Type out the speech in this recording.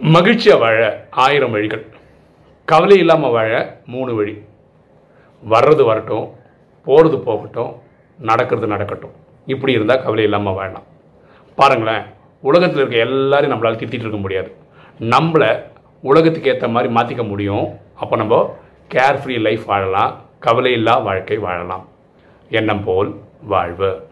மகிழ்ச்சியாக வாழ ஆயிரம் வழிகள். கவலை இல்லாமல் வாழ மூணு வழி. வர்றது வரட்டும் போகிறது போகட்டும் நடக்கிறது நடக்கட்டும். இப்படி இருந்தால் கவலை இல்லாமல் வாழலாம். பாருங்களேன் உலகத்தில் இருக்க எல்லாரையும் நம்மளால் திட்டிகிட்டு இருக்க முடியாது. நம்மளை உலகத்துக்கு ஏற்ற மாதிரி மாற்றிக்க முடியும். அப்போ நம்ம கேர் ஃப்ரீ லைஃப் வாழலாம். கவலை இல்லா வாழ்க்கை வாழலாம். எண்ணம் போல் வாழ்வு.